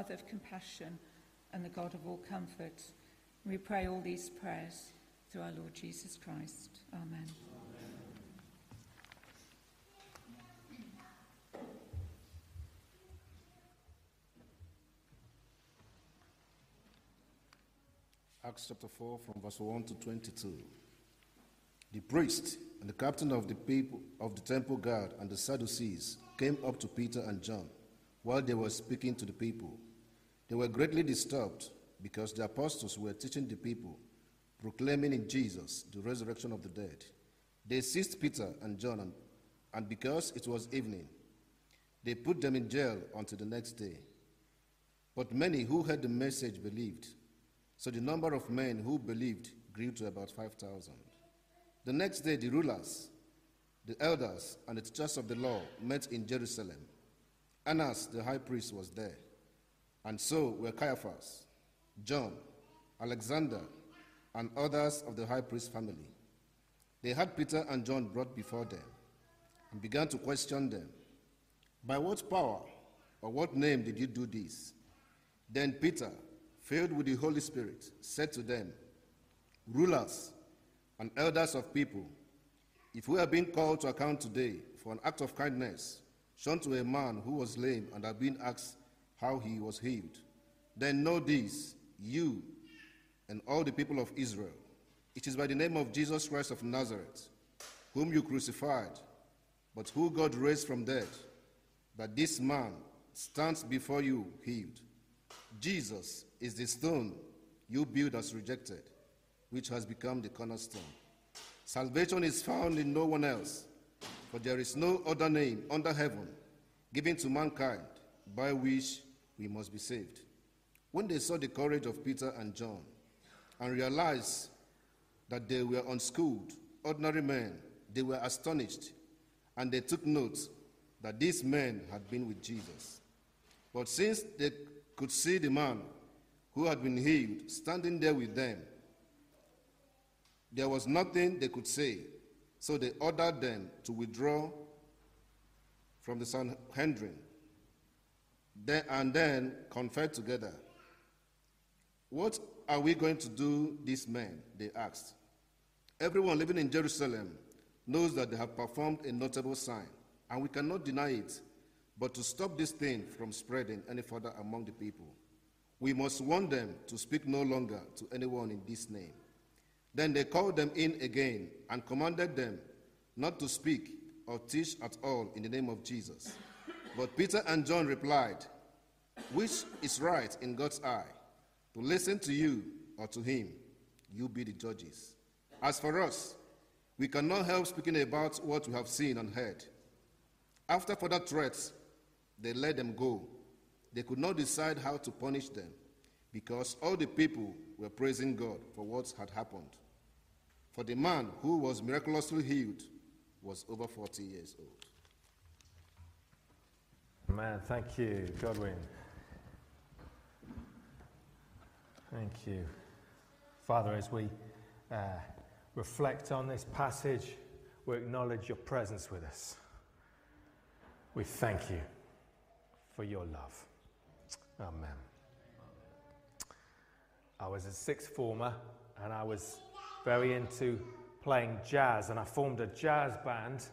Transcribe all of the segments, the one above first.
Father of compassion and the God of all comfort. We pray all these prayers through our Lord Jesus Christ. Amen. Acts chapter 4, from verse 1 to 22. The priest and the captain of the people of the temple guard and the Sadducees came up to Peter and John while they were speaking to the people. They were greatly disturbed because the apostles were teaching the people, proclaiming in Jesus the resurrection of the dead. They seized Peter and John, and, because it was evening, they put them in jail until the next day. But many who heard the message believed. So the number of men who believed grew to about 5,000. The next day, the rulers, the elders, and the teachers of the law met in Jerusalem. Annas, the high priest, was there, and so were Caiaphas, John, Alexander, and others of the high priest family. They had Peter and John brought before them and began to question them By what power or what name did you do this? Then Peter, filled with the Holy Spirit, said to them, Rulers and elders of people, if we are being called to account today for an act of kindness shown to a man who was lame and had been asked how he was healed, then know this, you and all the people of Israel. It is by the name of Jesus Christ of Nazareth, whom you crucified, but who God raised from dead, that this man stands before you healed. Jesus is the stone you built as rejected, which has become the cornerstone. Salvation is found in no one else, for there is no other name under heaven given to mankind by which we must be saved. When they saw the courage of Peter and John and realized that they were unschooled, ordinary men, they were astonished and they took note that these men had been with Jesus. But since they could see the man who had been healed standing there with them, there was nothing they could say, so they ordered them to withdraw from the Sanhedrin then, and then conferred together. What are we going to do, these men? They asked. Everyone living in Jerusalem knows that they have performed a notable sign, and we cannot deny it. But to stop this thing from spreading any further among the people, we must warn them to speak no longer to anyone in this name. Then they called them in again and commanded them not to speak or teach at all in the name of Jesus. But Peter and John replied, Which is right in God's eye, to listen to you or to him? You be the judges. As for us, we cannot help speaking about what we have seen and heard. After further threats, they let them go. They could not decide how to punish them because all the people were praising God for what had happened. For the man who was miraculously healed was over 40 years old. Man, thank you, Godwin. Thank you. Father, as we uh, reflect on this passage, we acknowledge your presence with us. We thank you for your love. Amen. I was a sixth former and I was very into playing jazz, and I formed a jazz band.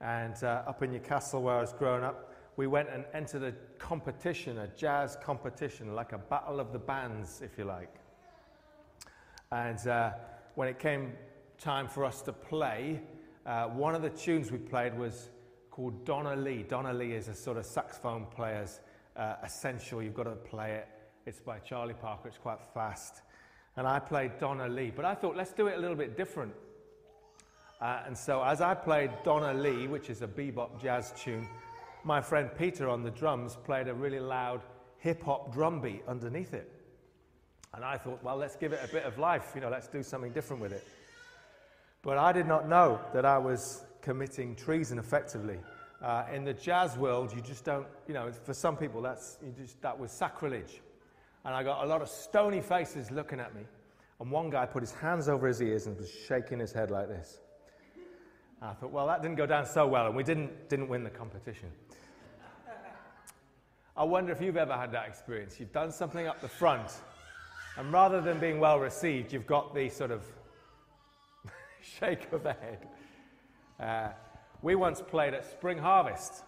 And uh, up in Newcastle, where I was growing up, we went and entered a competition, a jazz competition, like a battle of the bands, if you like. And uh, when it came time for us to play, uh, one of the tunes we played was called Donna Lee. Donna Lee is a sort of saxophone player's uh, essential. You've got to play it. It's by Charlie Parker. It's quite fast. And I played Donna Lee. But I thought, let's do it a little bit different. Uh, and so as I played Donna Lee, which is a bebop jazz tune, my friend Peter on the drums played a really loud hip hop drum beat underneath it. And I thought, well, let's give it a bit of life, you know, let's do something different with it. But I did not know that I was committing treason effectively. Uh, in the jazz world, you just don't, you know, for some people, that's, just, that was sacrilege. And I got a lot of stony faces looking at me. And one guy put his hands over his ears and was shaking his head like this. And I thought, well, that didn't go down so well, and we didn't, didn't win the competition. I wonder if you've ever had that experience. You've done something up the front, and rather than being well received, you've got the sort of shake of the head. Uh, we once played at Spring Harvest,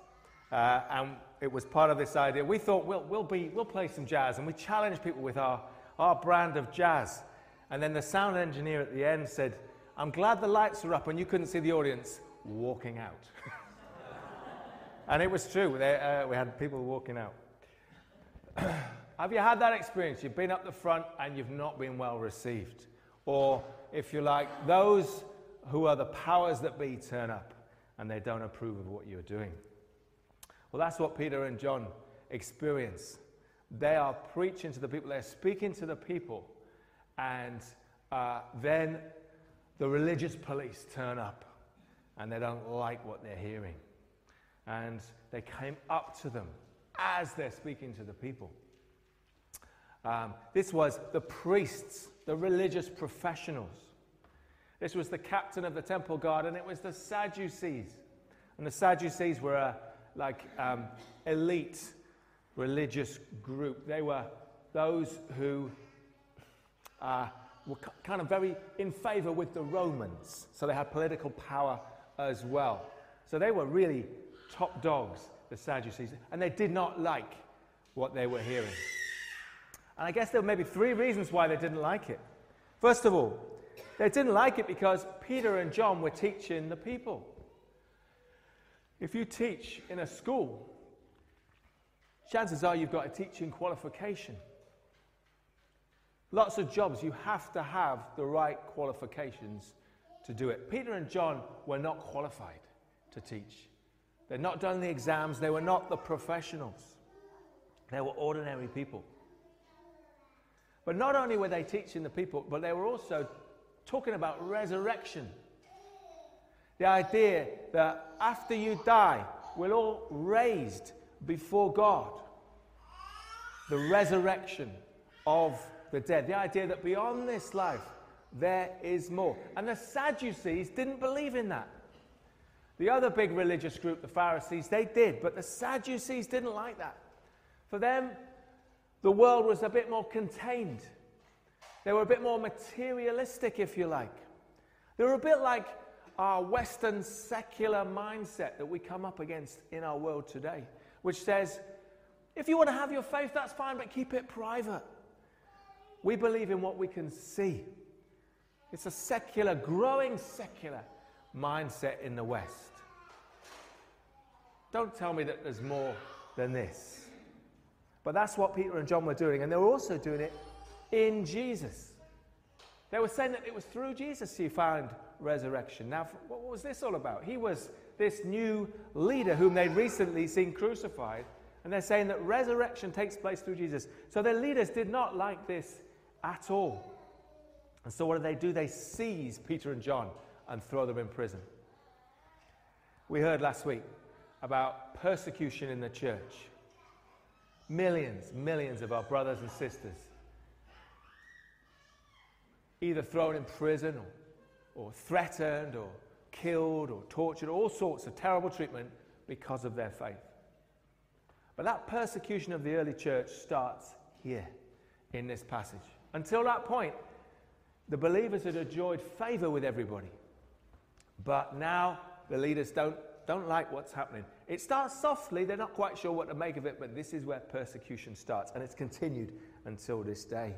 uh, and it was part of this idea. We thought we'll, we'll, be, we'll play some jazz, and we challenged people with our, our brand of jazz. And then the sound engineer at the end said, I'm glad the lights are up and you couldn't see the audience walking out. and it was true. They, uh, we had people walking out. Have you had that experience? You've been up the front and you've not been well received. Or, if you like, those who are the powers that be turn up and they don't approve of what you're doing. Well, that's what Peter and John experience. They are preaching to the people, they're speaking to the people, and uh, then the religious police turn up and they don't like what they're hearing. And they came up to them as they're speaking to the people. Um, this was the priests, the religious professionals. This was the captain of the temple guard, and it was the Sadducees. And the Sadducees were a like um, elite religious group. They were those who uh, were kind of very in favor with the Romans. So they had political power as well. So they were really top dogs, the Sadducees, and they did not like what they were hearing. And I guess there were maybe three reasons why they didn't like it. First of all, they didn't like it because Peter and John were teaching the people. If you teach in a school, chances are you've got a teaching qualification. Lots of jobs, you have to have the right qualifications to do it. Peter and John were not qualified to teach. They'd not done the exams, they were not the professionals. They were ordinary people. But not only were they teaching the people, but they were also talking about resurrection. The idea that after you die, we're all raised before God. The resurrection of the dead. The idea that beyond this life, there is more. And the Sadducees didn't believe in that. The other big religious group, the Pharisees, they did, but the Sadducees didn't like that. For them, the world was a bit more contained. They were a bit more materialistic, if you like. They were a bit like our Western secular mindset that we come up against in our world today, which says, if you want to have your faith, that's fine, but keep it private. We believe in what we can see. It's a secular, growing secular mindset in the West. Don't tell me that there's more than this. But that's what Peter and John were doing, and they were also doing it in Jesus. They were saying that it was through Jesus he found resurrection. Now, what was this all about? He was this new leader whom they'd recently seen crucified, and they're saying that resurrection takes place through Jesus. So their leaders did not like this at all. And so what do they do? They seize Peter and John and throw them in prison. We heard last week about persecution in the church. Millions, millions of our brothers and sisters either thrown in prison or, or threatened or killed or tortured, all sorts of terrible treatment because of their faith. But that persecution of the early church starts here in this passage. Until that point, the believers had enjoyed favor with everybody. But now the leaders don't, don't like what's happening. It starts softly, they're not quite sure what to make of it, but this is where persecution starts, and it's continued until this day.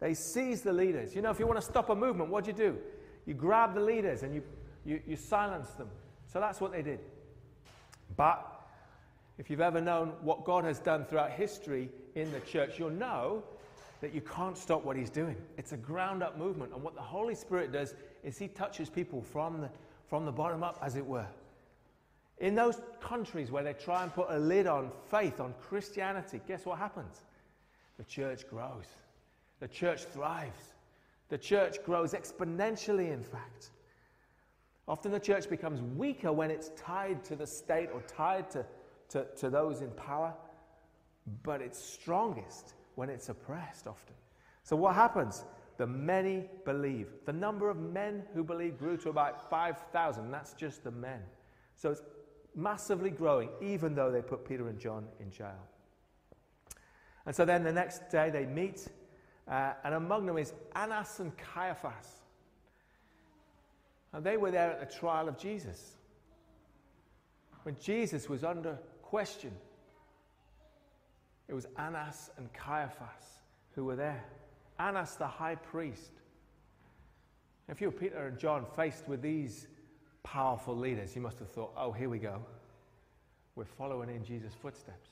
They seize the leaders. You know, if you want to stop a movement, what do you do? You grab the leaders and you, you, you silence them. So that's what they did. But if you've ever known what God has done throughout history in the church, you'll know that you can't stop what He's doing. It's a ground up movement. And what the Holy Spirit does is He touches people from the, from the bottom up, as it were. In those countries where they try and put a lid on faith, on Christianity, guess what happens? The church grows. The church thrives. The church grows exponentially, in fact. Often the church becomes weaker when it's tied to the state or tied to, to, to those in power, but it's strongest when it's oppressed often. So, what happens? The many believe. The number of men who believe grew to about 5,000. That's just the men. So, it's massively growing, even though they put Peter and John in jail. And so then the next day they meet, uh, and among them is Annas and Caiaphas. And they were there at the trial of Jesus. When Jesus was under question, it was Annas and Caiaphas who were there. Annas, the high priest. If you were Peter and John faced with these powerful leaders, you must have thought, oh, here we go. We're following in Jesus' footsteps.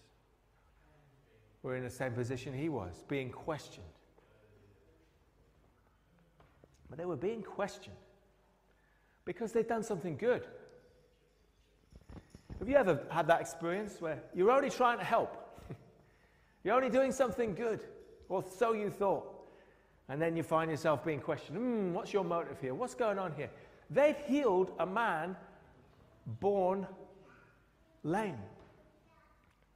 We're in the same position he was, being questioned. But they were being questioned because they'd done something good. Have you ever had that experience where you're only trying to help? You're only doing something good, or so you thought. And then you find yourself being questioned hmm, what's your motive here? What's going on here? They'd healed a man born lame.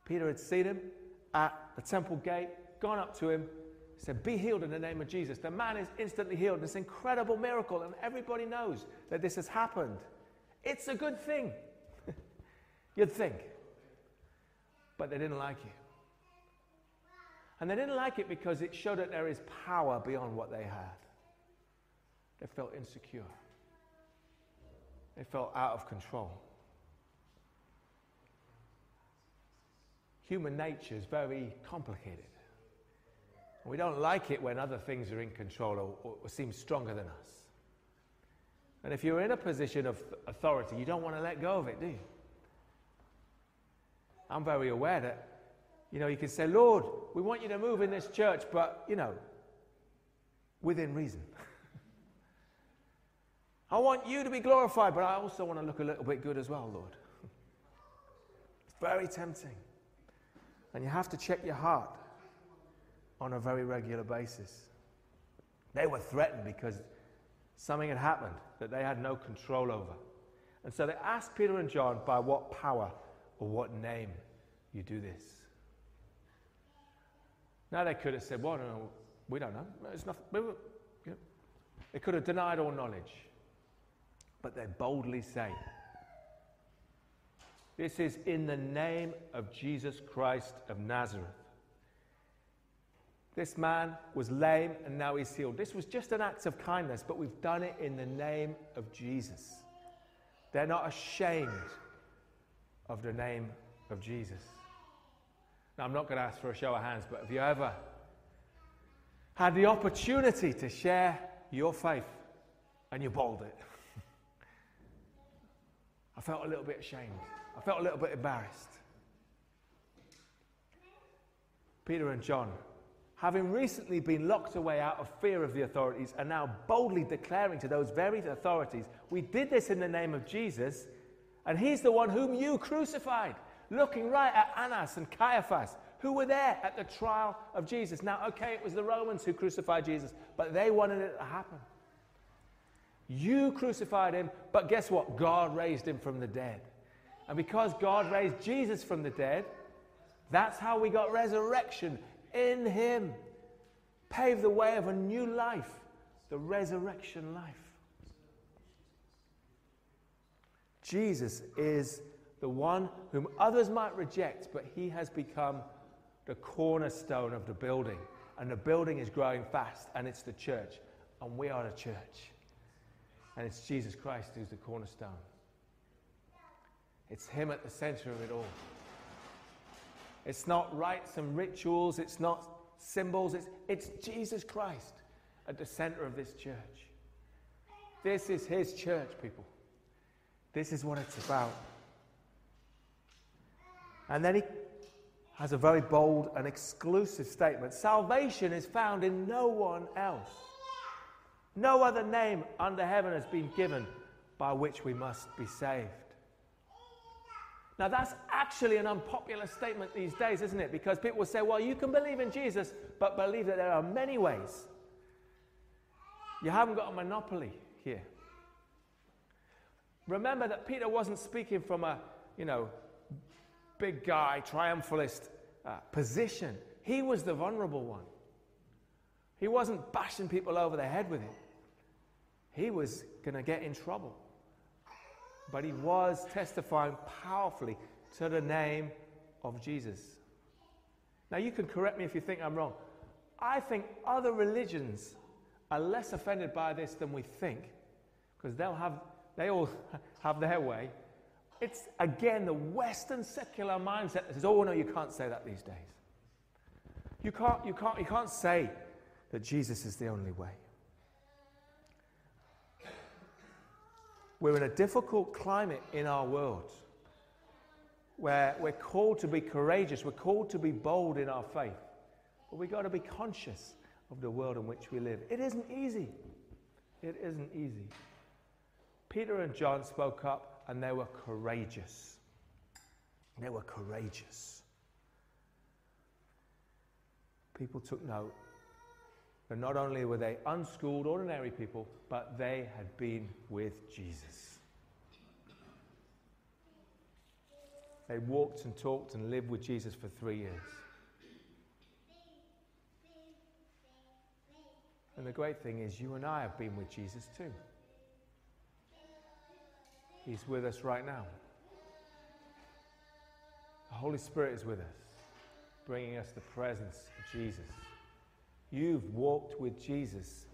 Peter had seen him at the temple gate, gone up to him, said, Be healed in the name of Jesus. The man is instantly healed. This incredible miracle, and everybody knows that this has happened. It's a good thing. You'd think. But they didn't like it. And they didn't like it because it showed that there is power beyond what they had. They felt insecure, they felt out of control. Human nature is very complicated. We don't like it when other things are in control or, or, seem stronger than us. And if you're in a position of authority, you don't want to let go of it, do you? I'm very aware that, you know, you can say, Lord, we want you to move in this church, but, you know, within reason. I want you to be glorified, but I also want to look a little bit good as well, Lord. it's very tempting. And you have to check your heart on a very regular basis. They were threatened because something had happened that they had no control over. And so they asked Peter and John by what power or what name you do this. Now they could have said, well, no, we don't know. It's nothing. They could have denied all knowledge. But they boldly say, this is in the name of Jesus Christ of Nazareth. This man was lame and now he's healed. This was just an act of kindness, but we've done it in the name of Jesus. They're not ashamed of the name of Jesus. Now, I'm not going to ask for a show of hands, but have you ever had the opportunity to share your faith and you bowled it? I felt a little bit ashamed. I felt a little bit embarrassed. Peter and John, having recently been locked away out of fear of the authorities, are now boldly declaring to those very authorities, We did this in the name of Jesus, and he's the one whom you crucified. Looking right at Annas and Caiaphas, who were there at the trial of Jesus. Now, okay, it was the Romans who crucified Jesus, but they wanted it to happen. You crucified him, but guess what? God raised him from the dead. And because God raised Jesus from the dead, that's how we got resurrection in Him. Paved the way of a new life, the resurrection life. Jesus is the one whom others might reject, but He has become the cornerstone of the building. And the building is growing fast, and it's the church. And we are the church. And it's Jesus Christ who's the cornerstone. It's Him at the center of it all. It's not rites and rituals, it's not symbols, it's, it's Jesus Christ at the center of this church. This is His church, people. This is what it's about. And then He has a very bold and exclusive statement Salvation is found in no one else. No other name under heaven has been given by which we must be saved. Now, that's actually an unpopular statement these days, isn't it? Because people say, well, you can believe in Jesus, but believe that there are many ways. You haven't got a monopoly here. Remember that Peter wasn't speaking from a, you know, big guy, triumphalist uh, position. He was the vulnerable one. He wasn't bashing people over the head with it. He was going to get in trouble but he was testifying powerfully to the name of Jesus. Now, you can correct me if you think I'm wrong. I think other religions are less offended by this than we think because they'll have, they all have their way. It's again the Western secular mindset that says, oh, no, you can't say that these days. You can't, you can't, you can't say that Jesus is the only way. We're in a difficult climate in our world where we're called to be courageous, we're called to be bold in our faith, but we've got to be conscious of the world in which we live. It isn't easy. It isn't easy. Peter and John spoke up and they were courageous. They were courageous. People took note that not only were they unschooled, ordinary people, but they had been with Jesus. They walked and talked and lived with Jesus for three years. And the great thing is, you and I have been with Jesus too. He's with us right now. The Holy Spirit is with us, bringing us the presence of Jesus. You've walked with Jesus.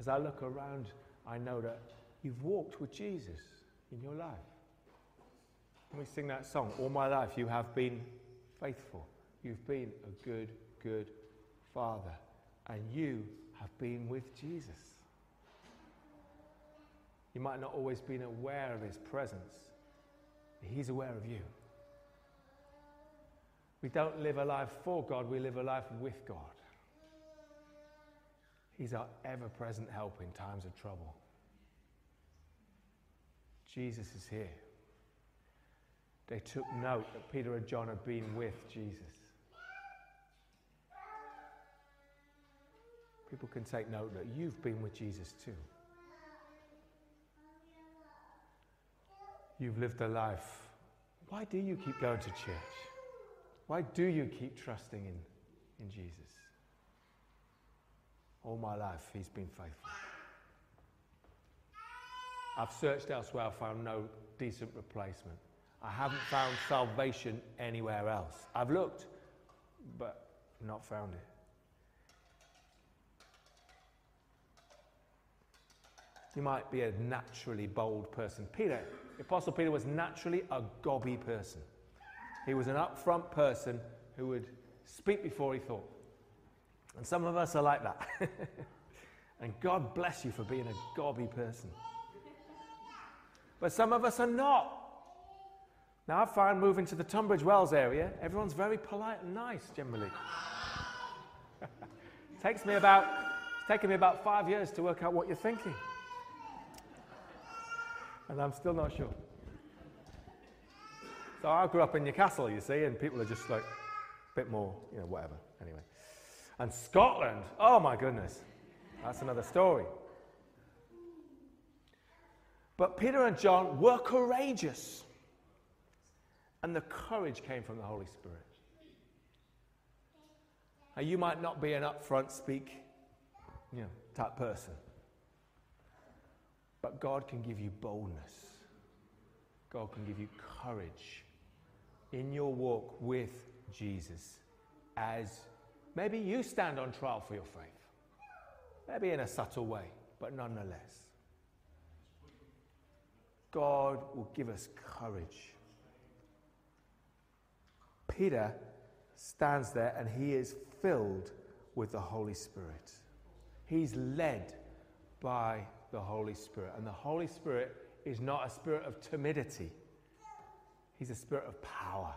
As I look around, I know that you've walked with Jesus in your life. When we sing that song, All My Life You Have Been Faithful. You've been a good, good Father. And you have been with Jesus. You might not always been aware of his presence, but he's aware of you. We don't live a life for God, we live a life with God. He's our ever present help in times of trouble. Jesus is here. They took note that Peter and John had been with Jesus. People can take note that you've been with Jesus too. You've lived a life. Why do you keep going to church? Why do you keep trusting in, in Jesus? All my life, He's been faithful. I've searched elsewhere, I found no decent replacement. I haven't found salvation anywhere else. I've looked, but not found it. You might be a naturally bold person. Peter, Apostle Peter was naturally a gobby person. He was an upfront person who would speak before he thought. And some of us are like that. and God bless you for being a gobby person. But some of us are not. Now, I find moving to the Tunbridge Wells area, everyone's very polite and nice generally. Takes me about, it's taken me about five years to work out what you're thinking. And I'm still not sure. So I grew up in Newcastle, you see, and people are just like a bit more, you know, whatever. Anyway. And Scotland, oh my goodness, that's another story. But Peter and John were courageous. And the courage came from the Holy Spirit. Now, you might not be an upfront speak, you know, type person. But God can give you boldness. God can give you courage in your walk with Jesus as maybe you stand on trial for your faith. Maybe in a subtle way, but nonetheless. God will give us courage Peter stands there and he is filled with the Holy Spirit. He's led by the Holy Spirit. And the Holy Spirit is not a spirit of timidity, He's a spirit of power,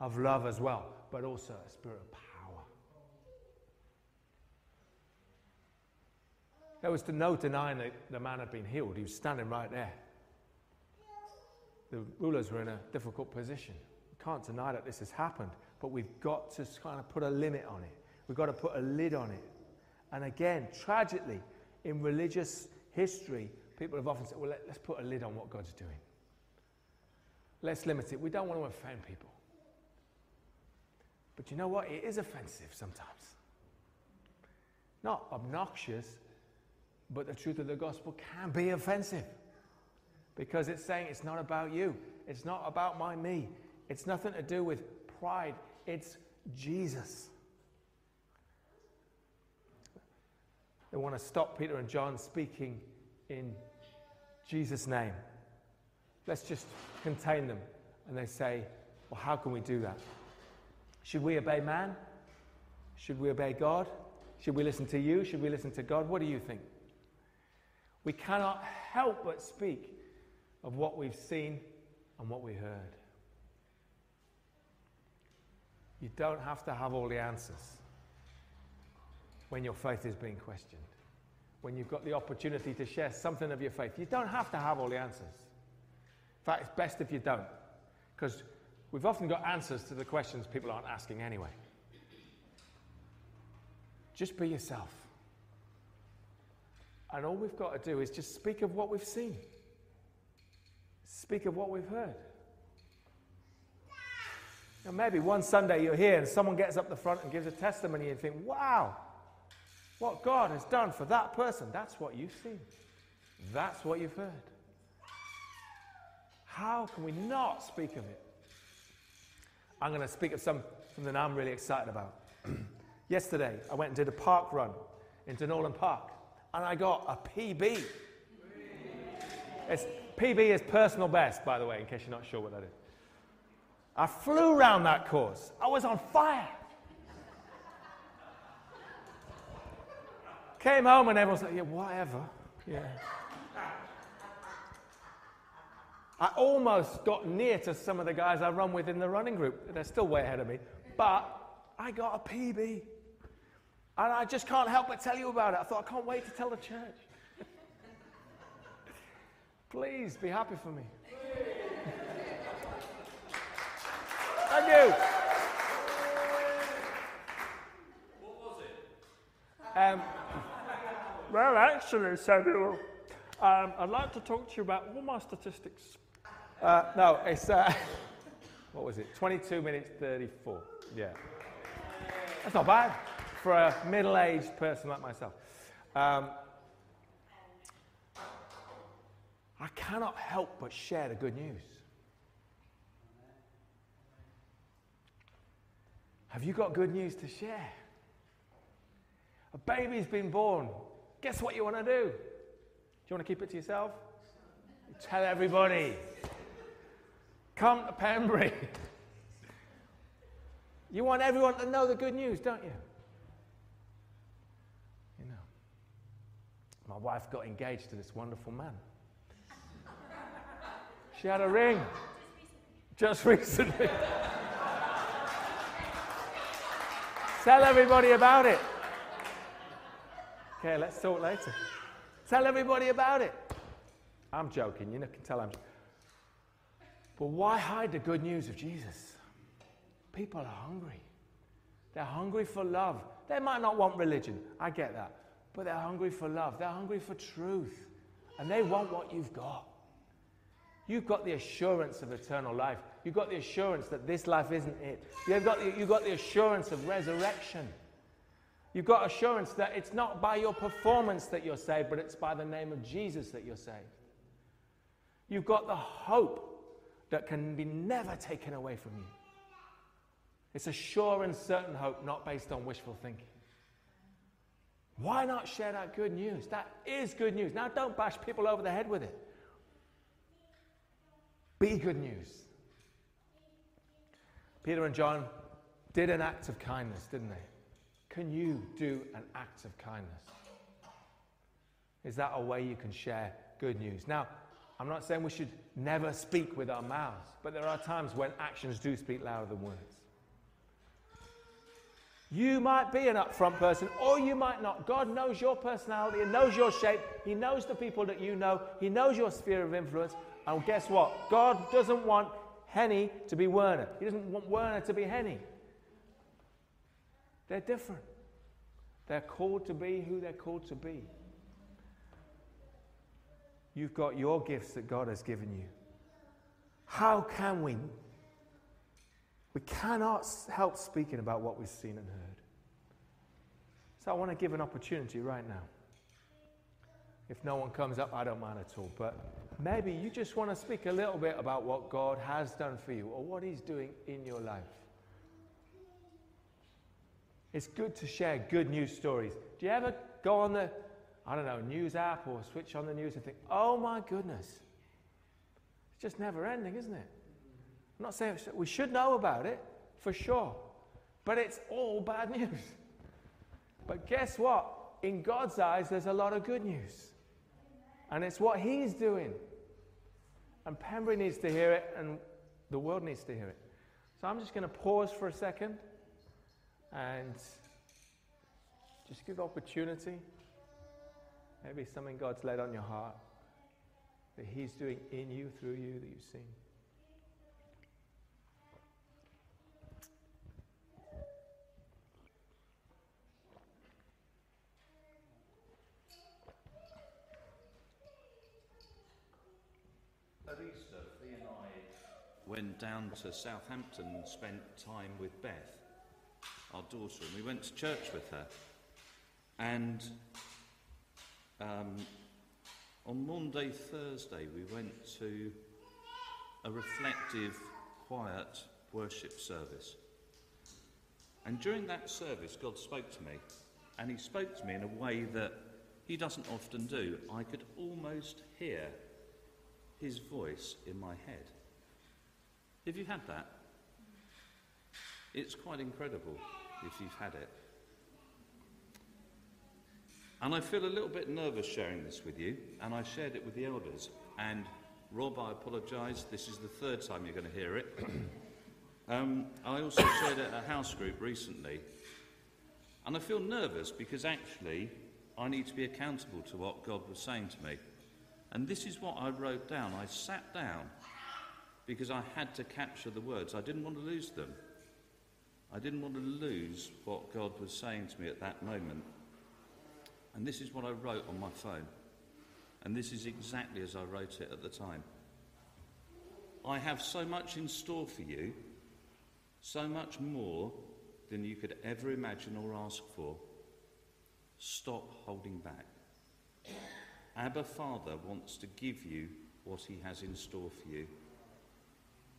of love as well, but also a spirit of power. There was no denying that the man had been healed. He was standing right there. The rulers were in a difficult position can't deny that this has happened, but we've got to kind of put a limit on it. We've got to put a lid on it. And again, tragically, in religious history, people have often said, well, let, us put a lid on what God's doing. Let's limit it. We don't want to offend people. But you know what? It is offensive sometimes. Not obnoxious, but the truth of the gospel can be offensive because it's saying it's not about you, it's not about my me, it's nothing to do with pride. It's Jesus. They want to stop Peter and John speaking in Jesus' name. Let's just contain them. And they say, Well, how can we do that? Should we obey man? Should we obey God? Should we listen to you? Should we listen to God? What do you think? We cannot help but speak of what we've seen and what we heard. You don't have to have all the answers when your faith is being questioned. When you've got the opportunity to share something of your faith, you don't have to have all the answers. In fact, it's best if you don't, because we've often got answers to the questions people aren't asking anyway. Just be yourself. And all we've got to do is just speak of what we've seen, speak of what we've heard. And maybe one Sunday you're here and someone gets up the front and gives a testimony and you think, wow, what God has done for that person. That's what you've seen. That's what you've heard. How can we not speak of it? I'm going to speak of some, something I'm really excited about. Yesterday, I went and did a park run in Dunorlan Park, and I got a PB. It's, PB is personal best, by the way, in case you're not sure what that is. I flew around that course. I was on fire. Came home and everyone's like, yeah, whatever. Yeah. I almost got near to some of the guys I run with in the running group. They're still way ahead of me. But I got a PB. And I just can't help but tell you about it. I thought, I can't wait to tell the church. Please be happy for me. Thank you. What was it? Um, well, actually, Samuel, um, I'd like to talk to you about all my statistics. Uh, no, it's, uh, what was it? 22 minutes 34. Yeah. That's not bad for a middle aged person like myself. Um, I cannot help but share the good news. Have you got good news to share? A baby's been born. Guess what you want to do? Do you want to keep it to yourself? Tell everybody. Come to Pembury. You want everyone to know the good news, don't you? You know. My wife got engaged to this wonderful man. She had a ring. Just recently. Tell everybody about it. Okay, let's talk later. Tell everybody about it. I'm joking, you can tell I'm. But why hide the good news of Jesus? People are hungry. They're hungry for love. They might not want religion, I get that. But they're hungry for love. They're hungry for truth. And they want what you've got. You've got the assurance of eternal life. You've got the assurance that this life isn't it. You've got the, you've got the assurance of resurrection. You've got assurance that it's not by your performance that you're saved, but it's by the name of Jesus that you're saved. You've got the hope that can be never taken away from you. It's a sure and certain hope, not based on wishful thinking. Why not share that good news? That is good news. Now, don't bash people over the head with it. Be good news. Peter and John did an act of kindness, didn't they? Can you do an act of kindness? Is that a way you can share good news? Now, I'm not saying we should never speak with our mouths, but there are times when actions do speak louder than words. You might be an upfront person, or you might not. God knows your personality and knows your shape. He knows the people that you know. He knows your sphere of influence. And guess what? God doesn't want Henny to be Werner. He doesn't want Werner to be Henny. They're different. They're called to be who they're called to be. You've got your gifts that God has given you. How can we? We cannot help speaking about what we've seen and heard. So I want to give an opportunity right now. If no one comes up, I don't mind at all. But maybe you just want to speak a little bit about what God has done for you or what He's doing in your life. It's good to share good news stories. Do you ever go on the, I don't know, news app or switch on the news and think, oh my goodness? It's just never ending, isn't it? I'm not saying we should know about it, for sure. But it's all bad news. But guess what? In God's eyes, there's a lot of good news. And it's what He's doing. And Pembury needs to hear it, and the world needs to hear it. So I'm just going to pause for a second and just give opportunity. Maybe something God's laid on your heart that He's doing in you, through you, that you've seen. At Easter, Fee and I went down to Southampton and spent time with Beth, our daughter, and we went to church with her. And um, on Monday, Thursday, we went to a reflective, quiet worship service. And during that service, God spoke to me, and He spoke to me in a way that He doesn't often do. I could almost hear his voice in my head. Have you had that? It's quite incredible if you've had it. And I feel a little bit nervous sharing this with you, and I shared it with the elders. And Rob, I apologise, this is the third time you're going to hear it. um, I also shared it at a house group recently. And I feel nervous because actually I need to be accountable to what God was saying to me. And this is what I wrote down. I sat down because I had to capture the words. I didn't want to lose them. I didn't want to lose what God was saying to me at that moment. And this is what I wrote on my phone. And this is exactly as I wrote it at the time. I have so much in store for you, so much more than you could ever imagine or ask for. Stop holding back. Abba Father wants to give you what he has in store for you.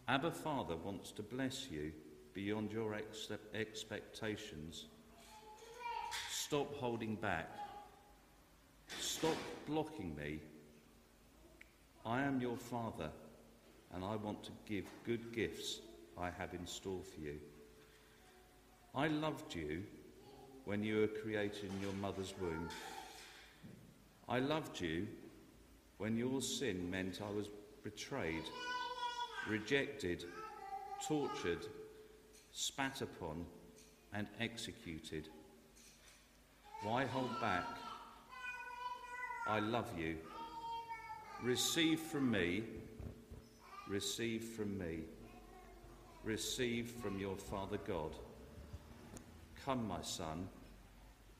Abba Father wants to bless you beyond your ex- expectations. Stop holding back. Stop blocking me. I am your Father, and I want to give good gifts I have in store for you. I loved you when you were created in your mother's womb. I loved you when your sin meant I was betrayed, rejected, tortured, spat upon, and executed. Why hold back? I love you. Receive from me, receive from me, receive from your Father God. Come, my son.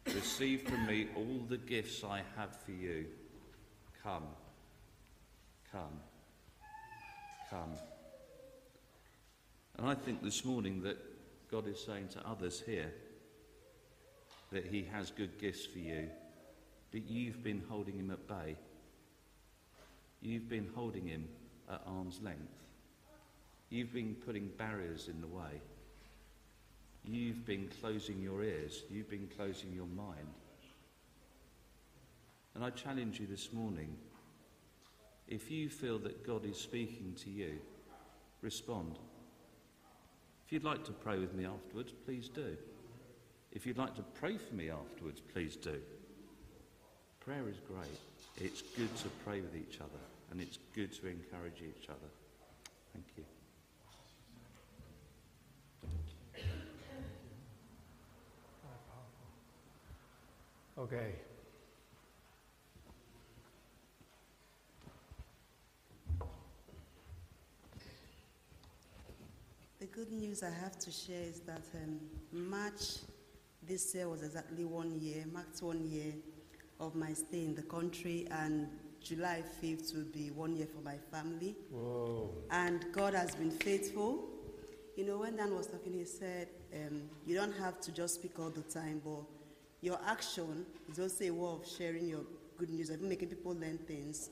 Receive from me all the gifts I have for you. Come, come, come. And I think this morning that God is saying to others here that He has good gifts for you, but you've been holding Him at bay. You've been holding Him at arm's length. You've been putting barriers in the way. You've been closing your ears, you've been closing your mind. And I challenge you this morning if you feel that God is speaking to you, respond. If you'd like to pray with me afterwards, please do. If you'd like to pray for me afterwards, please do. Prayer is great. It's good to pray with each other, and it's good to encourage each other. Thank you. Okay. The good news I have to share is that um, March this year was exactly one year, marked one year of my stay in the country, and July 5th will be one year for my family. Whoa. And God has been faithful. You know, when Dan was talking, he said, um, You don't have to just speak all the time, but your action is also a way of sharing your good news, of making people learn things.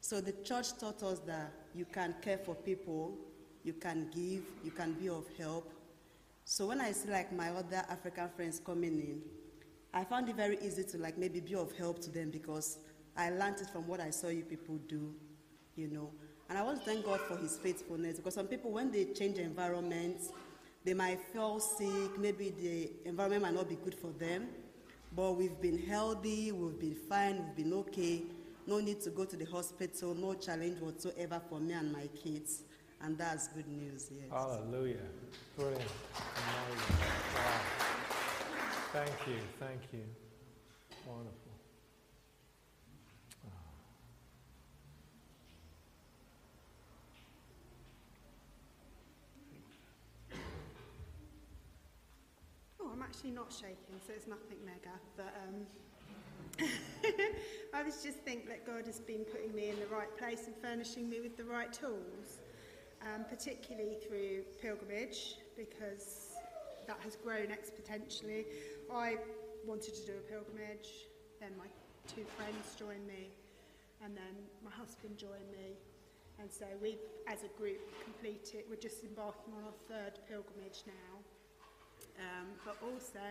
So the church taught us that you can care for people, you can give, you can be of help. So when I see like my other African friends coming in, I found it very easy to like maybe be of help to them because I learned it from what I saw you people do, you know. And I want to thank God for His faithfulness because some people, when they change environments, they might feel sick, maybe the environment might not be good for them. But we've been healthy, we've been fine, we've been okay. No need to go to the hospital, no challenge whatsoever for me and my kids. And that's good news, yes. Hallelujah. Brilliant. Amazing. Wow. Thank you. Thank you. Wonderful. Oh, I'm actually not shaking, so it's nothing mega. But um, I was just think that God has been putting me in the right place and furnishing me with the right tools, um, particularly through pilgrimage, because that has grown exponentially. I wanted to do a pilgrimage, then my two friends joined me, and then my husband joined me. And so we, as a group, completed, we're just embarking on our third pilgrimage now. Um, but also,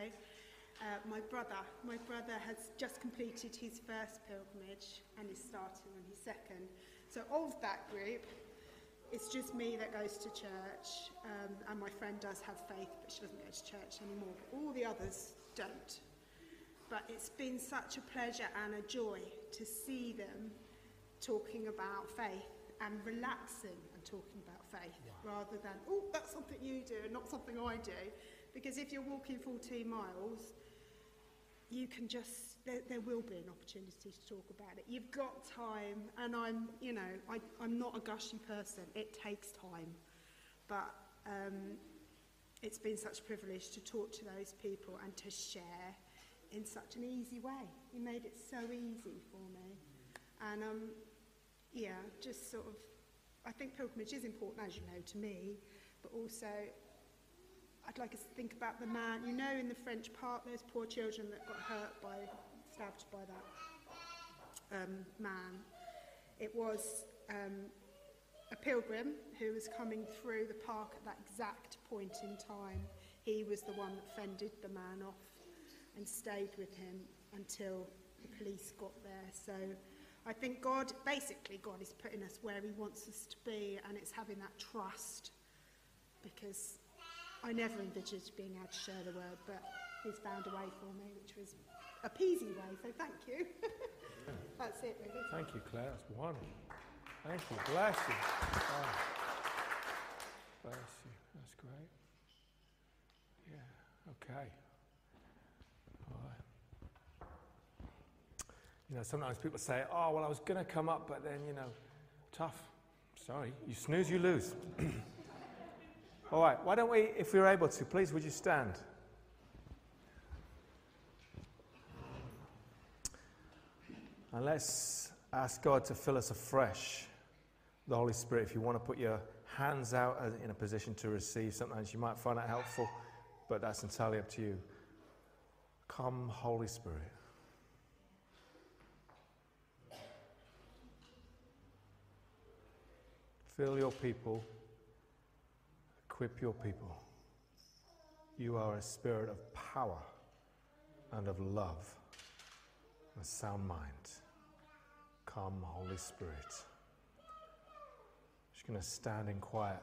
uh, my brother, my brother has just completed his first pilgrimage and is starting on his second. So of that group, it's just me that goes to church, um, and my friend does have faith, but she doesn't go to church anymore. But all the others don't. But it's been such a pleasure and a joy to see them talking about faith and relaxing and talking about faith rather than, oh, that's something you do and not something I do. Because if you're walking 14 miles, you can just, there, there will be an opportunity to talk about it. You've got time, and I'm, you know, I, I'm not a gushy person. It takes time. But um, it's been such a privilege to talk to those people and to share in such an easy way. You made it so easy for me. And um, yeah, just sort of, I think pilgrimage is important, as you know, to me, but also I'd like us to think about the man. You know, in the French part, those poor children that got hurt by, stabbed by that um, man. It was um, a pilgrim who was coming through the park at that exact point in time. He was the one that fended the man off and stayed with him until the police got there. So I think God, basically, God is putting us where He wants us to be, and it's having that trust because I never envisaged being able to share the word, but He's found a way for me, which was a peasy way, so thank you. That's it, really. Thank you, Claire. That's wonderful. Thank you. Bless you. Oh. Bless you. That's great. Yeah. Okay. All right. You know, sometimes people say, oh, well, I was going to come up, but then, you know, tough. Sorry. You snooze, you lose. All right. Why don't we, if we're able to, please, would you stand? And let's ask God to fill us afresh. The Holy Spirit, if you want to put your hands out in a position to receive, sometimes you might find that helpful, but that's entirely up to you. Come, Holy Spirit. Fill your people, equip your people. You are a spirit of power and of love a sound mind. Come, Holy Spirit. Just going to stand in quiet